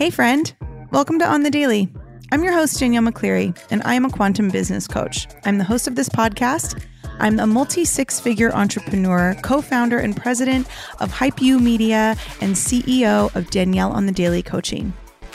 Hey, friend. Welcome to On the Daily. I'm your host, Danielle McCleary, and I am a quantum business coach. I'm the host of this podcast. I'm a multi six figure entrepreneur, co founder and president of Hype You Media, and CEO of Danielle on the Daily Coaching.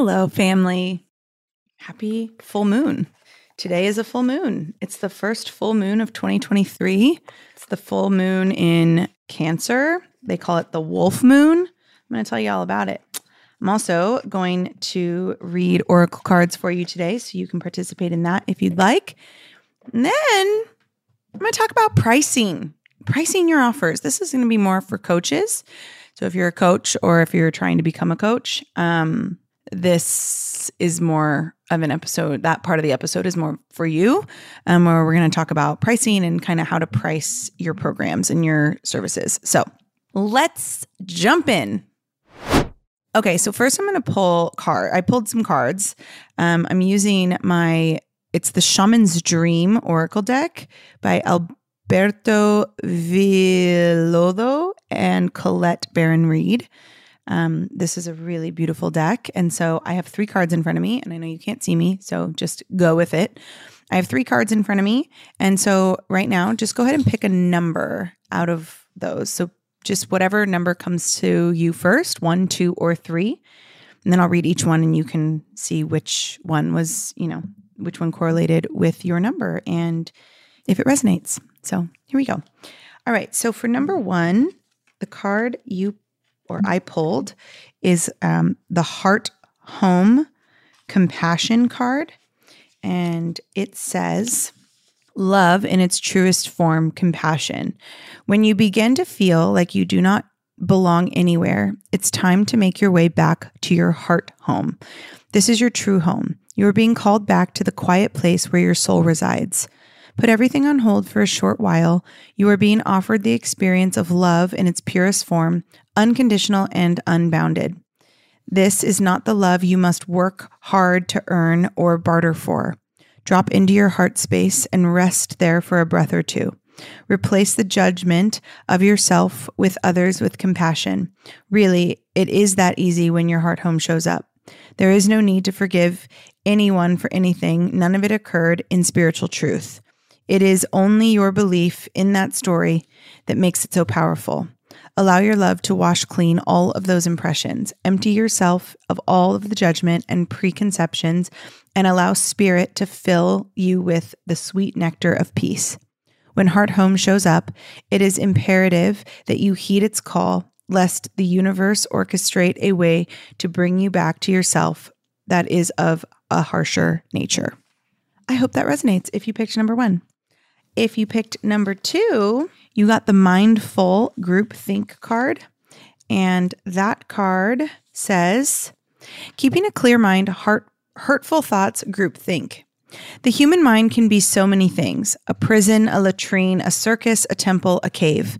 Hello, family. Happy full moon. Today is a full moon. It's the first full moon of 2023. It's the full moon in Cancer. They call it the wolf moon. I'm going to tell you all about it. I'm also going to read oracle cards for you today so you can participate in that if you'd like. And then I'm going to talk about pricing, pricing your offers. This is going to be more for coaches. So if you're a coach or if you're trying to become a coach, um, this is more of an episode. That part of the episode is more for you, um, where we're going to talk about pricing and kind of how to price your programs and your services. So let's jump in. Okay, so first I'm going to pull card. I pulled some cards. Um, I'm using my it's the Shaman's Dream Oracle deck by Alberto Villoldo and Colette Baron Reid. Um, this is a really beautiful deck. And so I have three cards in front of me, and I know you can't see me, so just go with it. I have three cards in front of me. And so right now, just go ahead and pick a number out of those. So just whatever number comes to you first one, two, or three. And then I'll read each one, and you can see which one was, you know, which one correlated with your number and if it resonates. So here we go. All right. So for number one, the card you or I pulled is um, the Heart Home Compassion card. And it says, Love in its truest form, compassion. When you begin to feel like you do not belong anywhere, it's time to make your way back to your heart home. This is your true home. You are being called back to the quiet place where your soul resides. Put everything on hold for a short while. You are being offered the experience of love in its purest form, unconditional and unbounded. This is not the love you must work hard to earn or barter for. Drop into your heart space and rest there for a breath or two. Replace the judgment of yourself with others with compassion. Really, it is that easy when your heart home shows up. There is no need to forgive anyone for anything. None of it occurred in spiritual truth. It is only your belief in that story that makes it so powerful. Allow your love to wash clean all of those impressions. Empty yourself of all of the judgment and preconceptions and allow spirit to fill you with the sweet nectar of peace. When Heart Home shows up, it is imperative that you heed its call, lest the universe orchestrate a way to bring you back to yourself that is of a harsher nature. I hope that resonates if you picked number one. If you picked number two, you got the Mindful Group Think card. And that card says, keeping a clear mind, heart, hurtful thoughts, group think. The human mind can be so many things a prison, a latrine, a circus, a temple, a cave.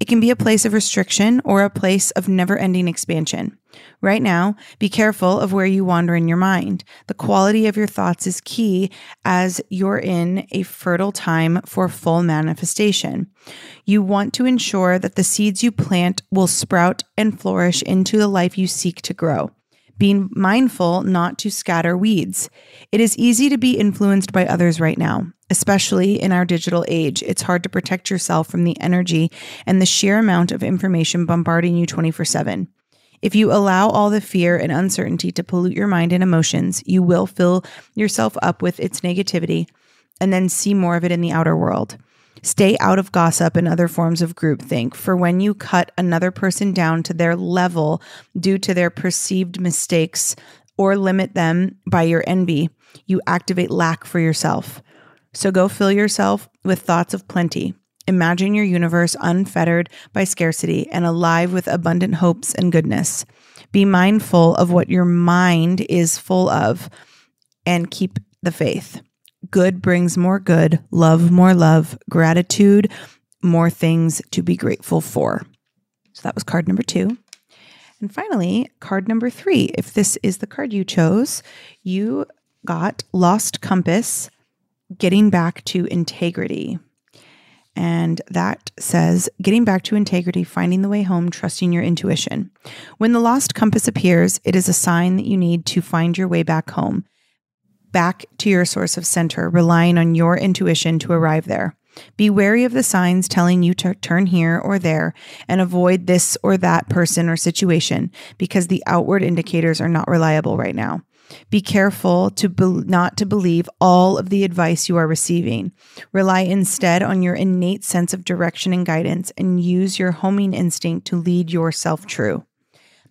It can be a place of restriction or a place of never ending expansion. Right now, be careful of where you wander in your mind. The quality of your thoughts is key as you're in a fertile time for full manifestation. You want to ensure that the seeds you plant will sprout and flourish into the life you seek to grow being mindful not to scatter weeds. It is easy to be influenced by others right now, especially in our digital age. It's hard to protect yourself from the energy and the sheer amount of information bombarding you 24 7. If you allow all the fear and uncertainty to pollute your mind and emotions, you will fill yourself up with its negativity and then see more of it in the outer world. Stay out of gossip and other forms of groupthink, for when you cut another person down to their level due to their perceived mistakes or limit them by your envy, you activate lack for yourself. So go fill yourself with thoughts of plenty. Imagine your universe unfettered by scarcity and alive with abundant hopes and goodness. Be mindful of what your mind is full of and keep the faith. Good brings more good, love more love, gratitude more things to be grateful for. So that was card number two. And finally, card number three. If this is the card you chose, you got Lost Compass, getting back to integrity. And that says, getting back to integrity, finding the way home, trusting your intuition. When the lost compass appears, it is a sign that you need to find your way back home, back to your source of center, relying on your intuition to arrive there. Be wary of the signs telling you to turn here or there and avoid this or that person or situation because the outward indicators are not reliable right now. Be careful to be- not to believe all of the advice you are receiving. Rely instead on your innate sense of direction and guidance and use your homing instinct to lead yourself true.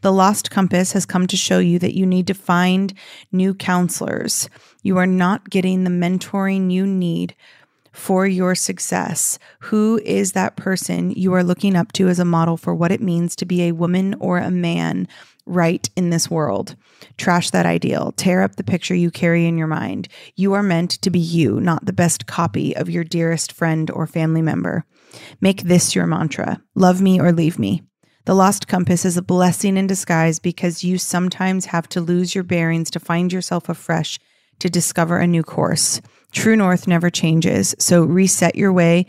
The lost compass has come to show you that you need to find new counselors. You are not getting the mentoring you need for your success. Who is that person you are looking up to as a model for what it means to be a woman or a man right in this world? Trash that ideal. Tear up the picture you carry in your mind. You are meant to be you, not the best copy of your dearest friend or family member. Make this your mantra love me or leave me. The lost compass is a blessing in disguise because you sometimes have to lose your bearings to find yourself afresh to discover a new course. True north never changes. So reset your way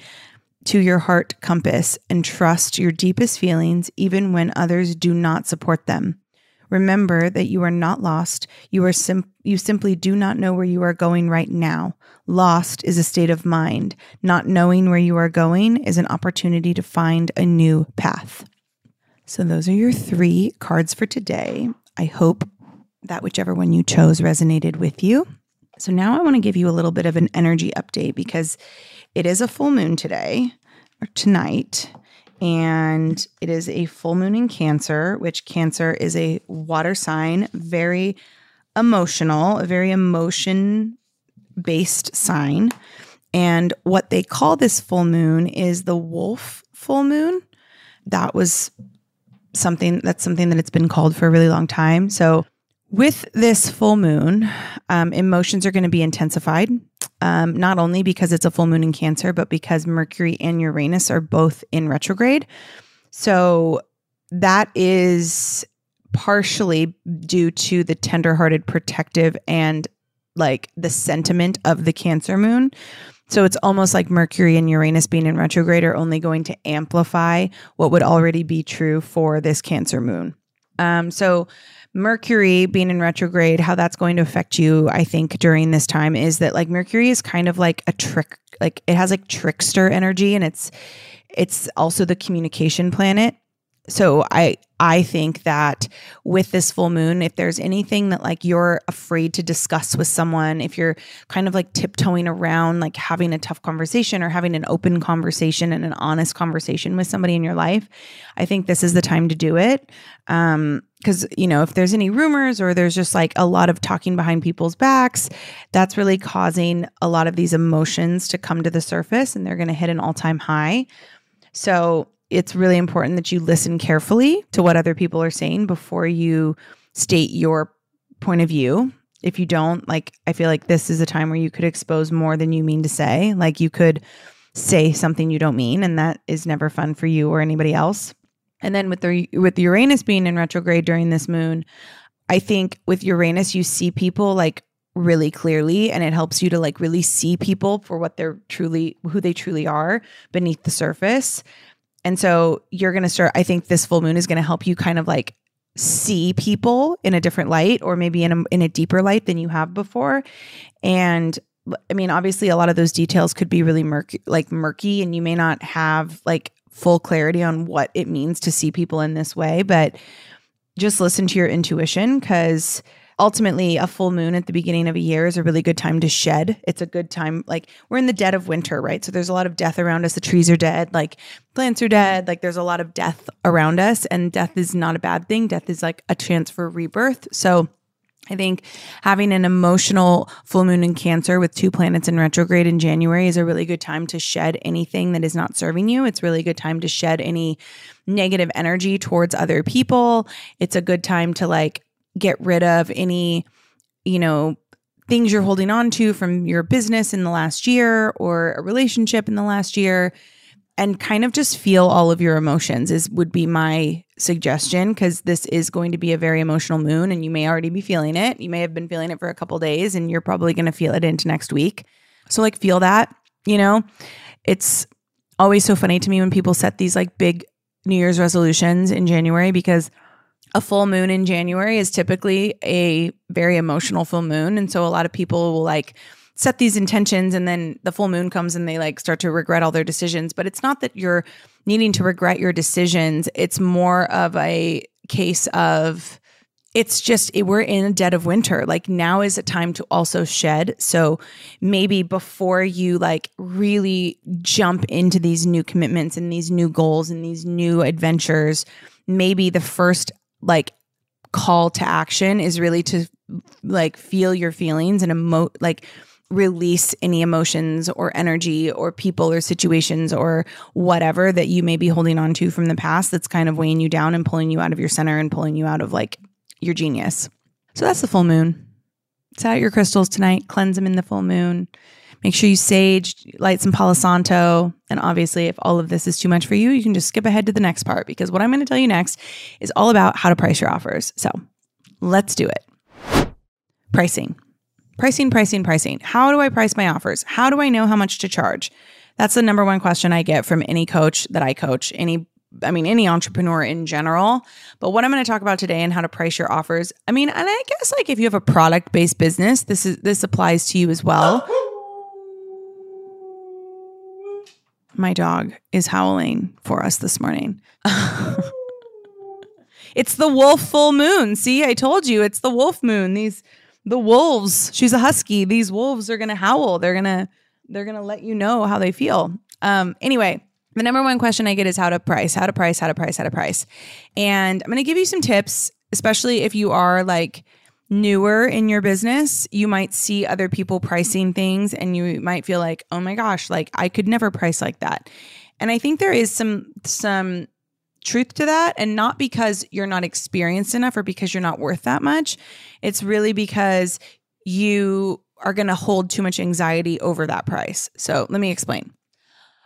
to your heart compass and trust your deepest feelings, even when others do not support them. Remember that you are not lost. You are sim- you simply do not know where you are going right now. Lost is a state of mind. Not knowing where you are going is an opportunity to find a new path. So those are your 3 cards for today. I hope that whichever one you chose resonated with you. So now I want to give you a little bit of an energy update because it is a full moon today or tonight. And it is a full moon in Cancer, which Cancer is a water sign, very emotional, a very emotion based sign. And what they call this full moon is the wolf full moon. That was something that's something that it's been called for a really long time. So with this full moon, um, emotions are going to be intensified, um, not only because it's a full moon in Cancer, but because Mercury and Uranus are both in retrograde. So that is partially due to the tenderhearted, protective, and like the sentiment of the Cancer moon. So it's almost like Mercury and Uranus being in retrograde are only going to amplify what would already be true for this Cancer moon. Um, so Mercury being in retrograde, how that's going to affect you, I think, during this time is that like Mercury is kind of like a trick, like it has like trickster energy and it's it's also the communication planet so i i think that with this full moon if there's anything that like you're afraid to discuss with someone if you're kind of like tiptoeing around like having a tough conversation or having an open conversation and an honest conversation with somebody in your life i think this is the time to do it. Um because you know if there's any rumors or there's just like a lot of talking behind people's backs that's really causing a lot of these emotions to come to the surface and they're going to hit an all-time high. So it's really important that you listen carefully to what other people are saying before you state your point of view. If you don't, like, I feel like this is a time where you could expose more than you mean to say. Like, you could say something you don't mean, and that is never fun for you or anybody else. And then with the with Uranus being in retrograde during this moon, I think with Uranus you see people like really clearly and it helps you to like really see people for what they're truly who they truly are beneath the surface and so you're going to start, I think this full moon is going to help you kind of like see people in a different light or maybe in a, in a deeper light than you have before. And I mean, obviously, a lot of those details could be really murky, like murky, and you may not have like full clarity on what it means to see people in this way, but just listen to your intuition because ultimately a full moon at the beginning of a year is a really good time to shed. It's a good time like we're in the dead of winter, right? So there's a lot of death around us. The trees are dead, like plants are dead, like there's a lot of death around us and death is not a bad thing. Death is like a chance for rebirth. So I think having an emotional full moon in Cancer with two planets in retrograde in January is a really good time to shed anything that is not serving you. It's really a good time to shed any negative energy towards other people. It's a good time to like get rid of any, you know, things you're holding on to from your business in the last year or a relationship in the last year and kind of just feel all of your emotions is would be my suggestion because this is going to be a very emotional moon and you may already be feeling it. You may have been feeling it for a couple days and you're probably going to feel it into next week. So like feel that you know? It's always so funny to me when people set these like big new year's resolutions in january because a full moon in january is typically a very emotional full moon and so a lot of people will like set these intentions and then the full moon comes and they like start to regret all their decisions. But it's not that you're needing to regret your decisions. It's more of a case of it's just it, we're in a dead of winter. Like now is a time to also shed. So maybe before you like really jump into these new commitments and these new goals and these new adventures, maybe the first like call to action is really to like feel your feelings and emo like release any emotions or energy or people or situations or whatever that you may be holding on to from the past that's kind of weighing you down and pulling you out of your center and pulling you out of like your genius. So that's the full moon. Set out your crystals tonight, cleanse them in the full moon. Make sure you sage, light some Palo Santo. And obviously, if all of this is too much for you, you can just skip ahead to the next part because what I'm going to tell you next is all about how to price your offers. So let's do it. Pricing. Pricing, pricing, pricing. How do I price my offers? How do I know how much to charge? That's the number one question I get from any coach that I coach, any I mean any entrepreneur in general. But what I'm going to talk about today and how to price your offers. I mean, and I guess like if you have a product-based business, this is this applies to you as well. My dog is howling for us this morning. it's the wolf full moon. See, I told you it's the wolf moon. These the wolves. She's a husky. These wolves are to howl. They're to they're to let you know how they feel. Um anyway, the number one question I get is how to price, how to price, how to price, how to price. And I'm to give you some tips, especially if you are like newer in your business, you might see other people pricing things and you might feel like, "Oh my gosh, like I could never price like that." And I think there is some some truth to that and not because you're not experienced enough or because you're not worth that much. It's really because you are going to hold too much anxiety over that price. So, let me explain.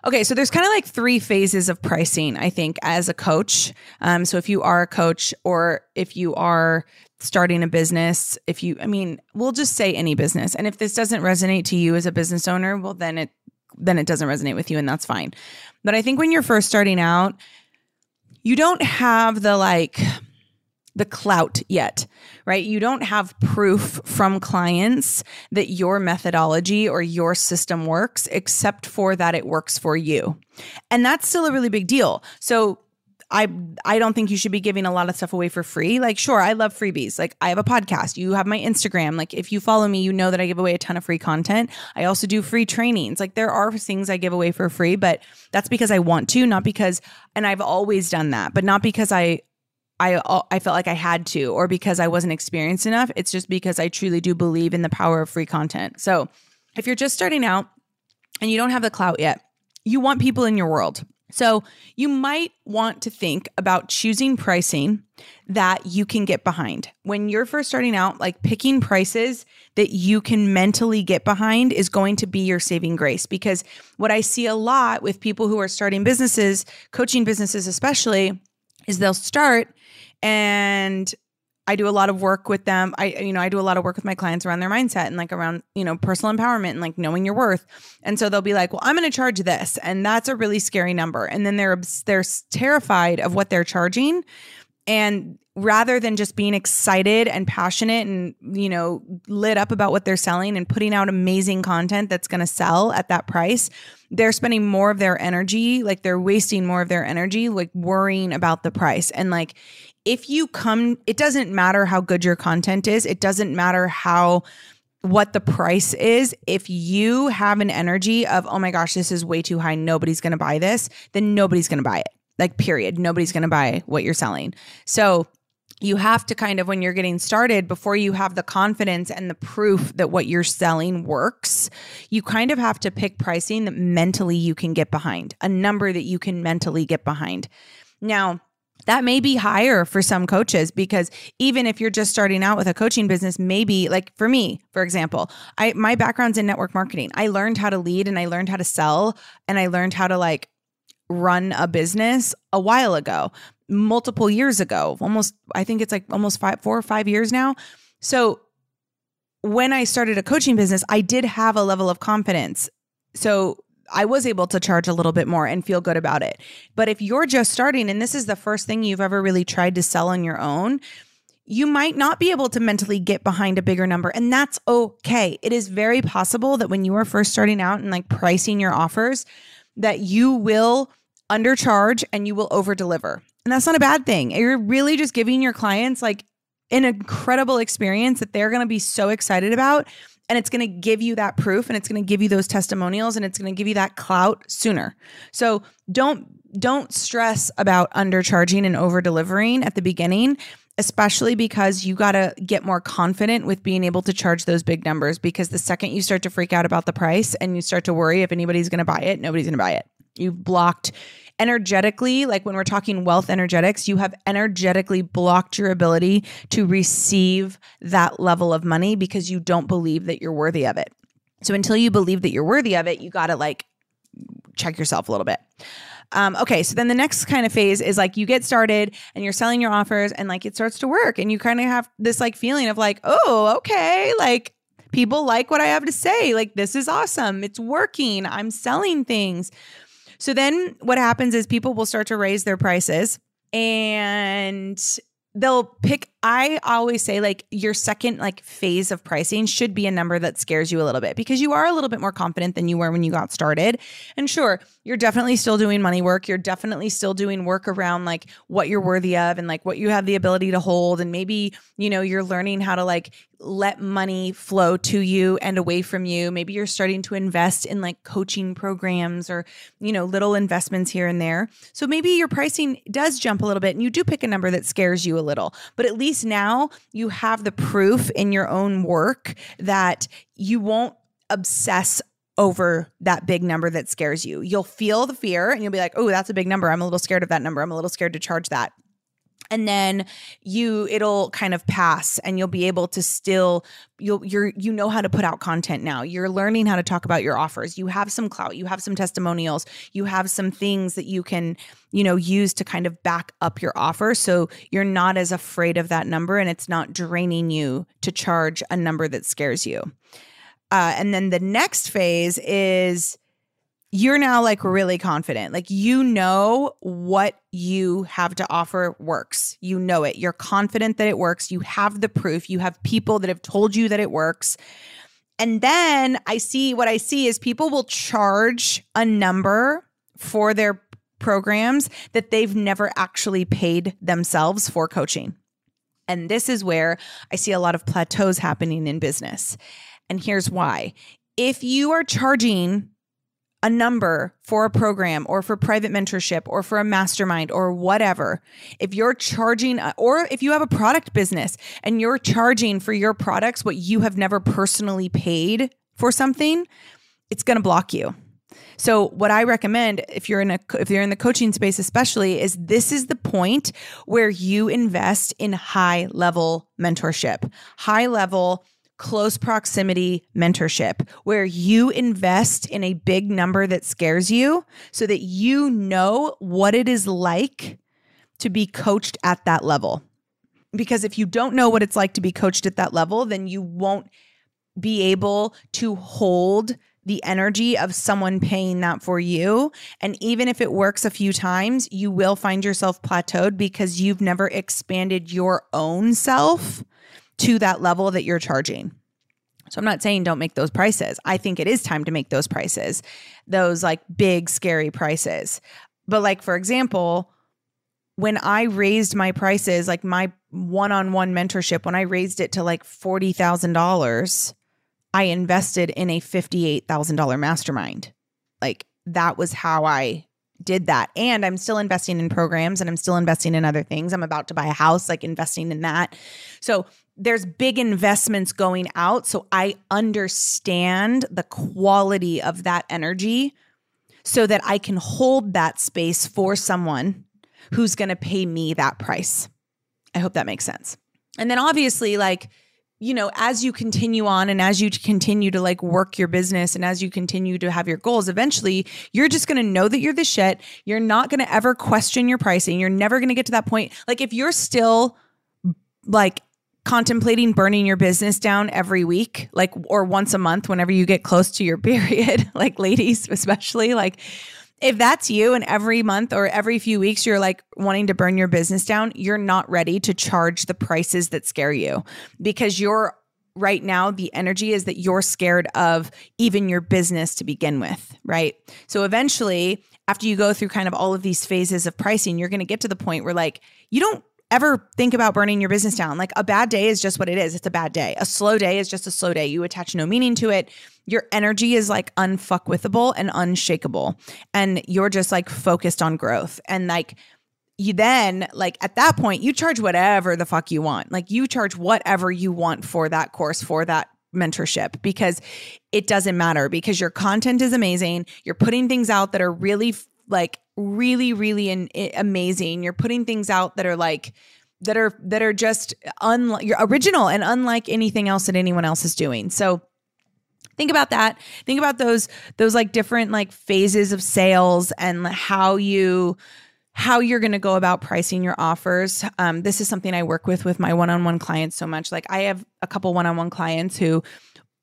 Okay, so there's kind of like three phases of pricing, I think, as a coach. Um, so if you are a coach or if you are starting a business, if you, I mean, we'll just say any business. And if this doesn't resonate to you as a business owner, well, then it then it doesn't resonate with you, and that's fine. But I think when you're first starting out, you don't have the like the clout yet, right? You don't have proof from clients that your methodology or your system works, except for that it works for you. And that's still a really big deal. So I I don't think you should be giving a lot of stuff away for free. Like sure, I love freebies. Like I have a podcast, you have my Instagram. Like if you follow me, you know that I give away a ton of free content. I also do free trainings. Like there are things I give away for free, but that's because I want to, not because and I've always done that, but not because I I I felt like I had to or because I wasn't experienced enough. It's just because I truly do believe in the power of free content. So, if you're just starting out and you don't have the clout yet, you want people in your world. So, you might want to think about choosing pricing that you can get behind. When you're first starting out, like picking prices that you can mentally get behind is going to be your saving grace. Because what I see a lot with people who are starting businesses, coaching businesses especially, is they'll start and I do a lot of work with them. I, you know, I do a lot of work with my clients around their mindset and like around, you know, personal empowerment and like knowing your worth. And so they'll be like, well, I'm going to charge this. And that's a really scary number. And then they're, they're terrified of what they're charging. And rather than just being excited and passionate and, you know, lit up about what they're selling and putting out amazing content that's going to sell at that price, they're spending more of their energy, like they're wasting more of their energy, like worrying about the price. And like, if you come, it doesn't matter how good your content is, it doesn't matter how what the price is. If you have an energy of, oh my gosh, this is way too high, nobody's going to buy this, then nobody's going to buy it. Like, period. Nobody's going to buy what you're selling. So, you have to kind of when you're getting started before you have the confidence and the proof that what you're selling works you kind of have to pick pricing that mentally you can get behind a number that you can mentally get behind now that may be higher for some coaches because even if you're just starting out with a coaching business maybe like for me for example i my background's in network marketing i learned how to lead and i learned how to sell and i learned how to like run a business a while ago multiple years ago, almost, I think it's like almost five, four or five years now. So when I started a coaching business, I did have a level of confidence. So I was able to charge a little bit more and feel good about it. But if you're just starting and this is the first thing you've ever really tried to sell on your own, you might not be able to mentally get behind a bigger number. And that's okay. It is very possible that when you are first starting out and like pricing your offers, that you will undercharge and you will over deliver. And that's not a bad thing. You're really just giving your clients like an incredible experience that they're going to be so excited about. And it's going to give you that proof and it's going to give you those testimonials and it's going to give you that clout sooner. So don't don't stress about undercharging and over delivering at the beginning, especially because you got to get more confident with being able to charge those big numbers. Because the second you start to freak out about the price and you start to worry if anybody's going to buy it, nobody's going to buy it. You've blocked energetically, like when we're talking wealth energetics, you have energetically blocked your ability to receive that level of money because you don't believe that you're worthy of it. So until you believe that you're worthy of it, you got to like check yourself a little bit. Um, okay, so then the next kind of phase is like you get started and you're selling your offers and like it starts to work and you kind of have this like feeling of like, oh, okay, like people like what I have to say. Like this is awesome. It's working. I'm selling things. So then what happens is people will start to raise their prices and they'll pick I always say like your second like phase of pricing should be a number that scares you a little bit because you are a little bit more confident than you were when you got started. And sure, you're definitely still doing money work. You're definitely still doing work around like what you're worthy of and like what you have the ability to hold and maybe, you know, you're learning how to like let money flow to you and away from you. Maybe you're starting to invest in like coaching programs or, you know, little investments here and there. So maybe your pricing does jump a little bit and you do pick a number that scares you a little. But at least least now you have the proof in your own work that you won't obsess over that big number that scares you. You'll feel the fear and you'll be like, oh, that's a big number. I'm a little scared of that number. I'm a little scared to charge that and then you it'll kind of pass and you'll be able to still you'll you're you know how to put out content now. You're learning how to talk about your offers. You have some clout. You have some testimonials. You have some things that you can you know use to kind of back up your offer. So you're not as afraid of that number and it's not draining you to charge a number that scares you. Uh, and then the next phase is you're now like really confident. Like you know what you have to offer works. You know it. You're confident that it works. You have the proof. You have people that have told you that it works. And then I see what I see is people will charge a number for their programs that they've never actually paid themselves for coaching. And this is where I see a lot of plateaus happening in business. And here's why. If you are charging a number for a program or for private mentorship or for a mastermind or whatever, if you're charging, uh, or if you have a product business and you're charging for your products what you have never personally paid for something, it's going to block you. So what I recommend if you're in a if you're in the coaching space especially is this is the point where you invest in high level mentorship. High level close proximity mentorship where you invest in a big number that scares you so that you know what it is like to be coached at that level. Because if you don't know what it's like to be coached at that level, then you won't be able to hold the energy of someone paying that for you. And even if it works a few times, you will find yourself plateaued because you've never expanded your own self to that level that you're charging. So I'm not saying don't make those prices. I think it is time to make those prices, those like big, scary prices. But, like, for example, when I raised my prices, like my one on one mentorship, when I raised it to like $40,000, I invested in a $58,000 mastermind. Like, that was how I did that. And I'm still investing in programs and I'm still investing in other things. I'm about to buy a house, like investing in that. So there's big investments going out. So I understand the quality of that energy so that I can hold that space for someone who's going to pay me that price. I hope that makes sense. And then obviously, like, you know, as you continue on and as you continue to like work your business and as you continue to have your goals, eventually you're just going to know that you're the shit. You're not going to ever question your pricing. You're never going to get to that point. Like, if you're still like contemplating burning your business down every week, like, or once a month whenever you get close to your period, like ladies, especially, like, if that's you and every month or every few weeks you're like wanting to burn your business down, you're not ready to charge the prices that scare you because you're right now the energy is that you're scared of even your business to begin with, right? So eventually, after you go through kind of all of these phases of pricing, you're going to get to the point where like you don't ever think about burning your business down. Like a bad day is just what it is. It's a bad day. A slow day is just a slow day. You attach no meaning to it. Your energy is like unfuckwithable and unshakable. And you're just like focused on growth. And like you then like at that point you charge whatever the fuck you want. Like you charge whatever you want for that course, for that mentorship because it doesn't matter because your content is amazing. You're putting things out that are really like really really in, amazing. You're putting things out that are like that are that are just unlike you're original and unlike anything else that anyone else is doing. So think about that. Think about those those like different like phases of sales and how you how you're going to go about pricing your offers. Um, this is something i work with with my one-on-one clients so much. Like i have a couple one-on-one clients who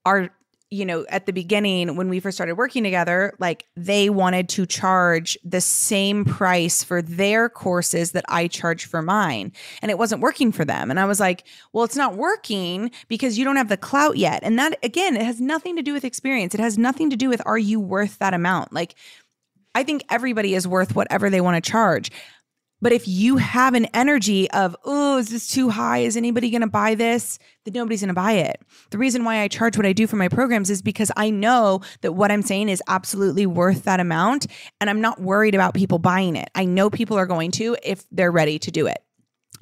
are you know, at the beginning when we first started working together, like they wanted to charge the same price for their courses that I charge for mine. And it wasn't working for them. And I was like, well, it's not working because you don't have the clout yet. And that, again, it has nothing to do with experience. It has nothing to do with are you worth that amount? Like, I think everybody is worth whatever they want to charge. But if you have an energy of, oh, is this too high? Is anybody going to buy this? Then nobody's going to buy it. The reason why I charge what I do for my programs is because I know that what I'm saying is absolutely worth that amount. And I'm not worried about people buying it. I know people are going to if they're ready to do it.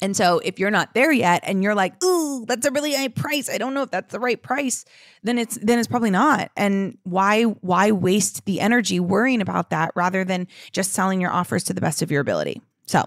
And so if you're not there yet and you're like, ooh, that's a really high price. I don't know if that's the right price, then it's then it's probably not. And why why waste the energy worrying about that rather than just selling your offers to the best of your ability? So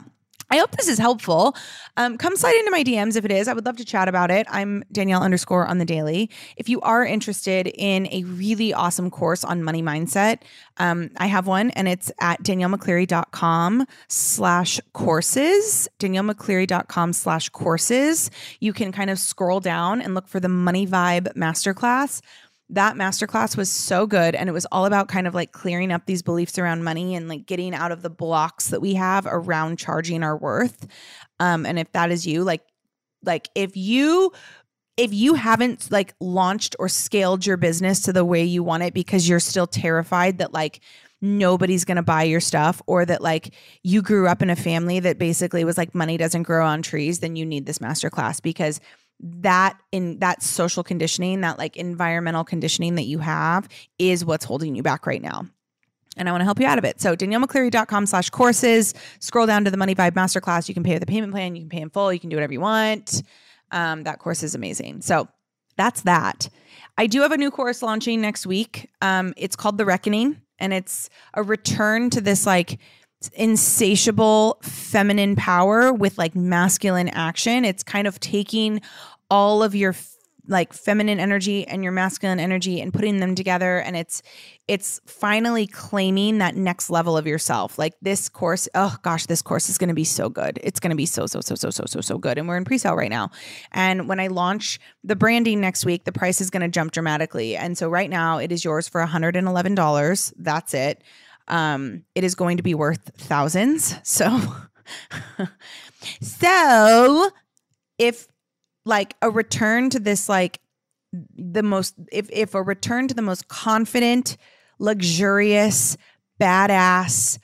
I hope this is helpful. Um, come slide into my DMs if it is. I would love to chat about it. I'm Danielle underscore on the daily. If you are interested in a really awesome course on money mindset, um, I have one and it's at daniellemccleary.com slash courses, daniellemccleary.com slash courses. You can kind of scroll down and look for the Money Vibe Masterclass that masterclass was so good and it was all about kind of like clearing up these beliefs around money and like getting out of the blocks that we have around charging our worth. Um and if that is you like like if you if you haven't like launched or scaled your business to the way you want it because you're still terrified that like nobody's going to buy your stuff or that like you grew up in a family that basically was like money doesn't grow on trees then you need this masterclass because that in that social conditioning, that like environmental conditioning that you have is what's holding you back right now. And I want to help you out of it. So daniellemccleary.com slash courses, scroll down to the Money Vibe Masterclass. You can pay with the payment plan. You can pay in full. You can do whatever you want. Um, that course is amazing. So that's that. I do have a new course launching next week. Um, it's called The Reckoning, and it's a return to this like insatiable feminine power with like masculine action. It's kind of taking all of your like feminine energy and your masculine energy and putting them together and it's it's finally claiming that next level of yourself. Like this course oh gosh this course is going to be so good. It's going to be so so so so so so so good and we're in pre-sale right now. And when i launch the branding next week the price is going to jump dramatically. And so right now it is yours for $111 that's it um, it is going to be worth thousands. So, so if like a return to this, like the most, if if a return to the most confident, luxurious, badass,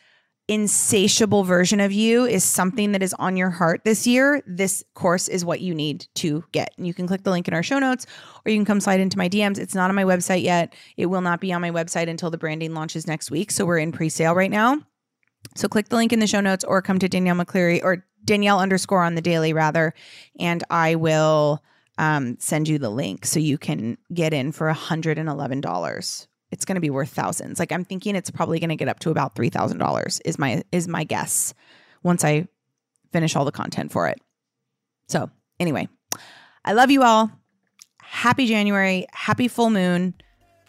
insatiable version of you is something that is on your heart this year, this course is what you need to get. And you can click the link in our show notes or you can come slide into my DMs. It's not on my website yet. It will not be on my website until the branding launches next week. So we're in pre sale right now. So click the link in the show notes or come to Danielle McCleary or Danielle underscore on the daily rather, and I will um, send you the link so you can get in for $111. It's going to be worth thousands. Like I'm thinking it's probably going to get up to about $3,000 is my is my guess once I finish all the content for it. So, anyway, I love you all. Happy January, happy full moon.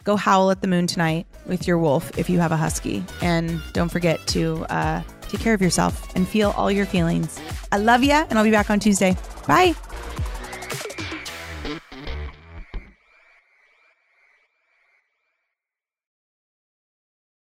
Go howl at the moon tonight with your wolf if you have a husky. And don't forget to uh, take care of yourself and feel all your feelings. I love you, and I'll be back on Tuesday. Bye.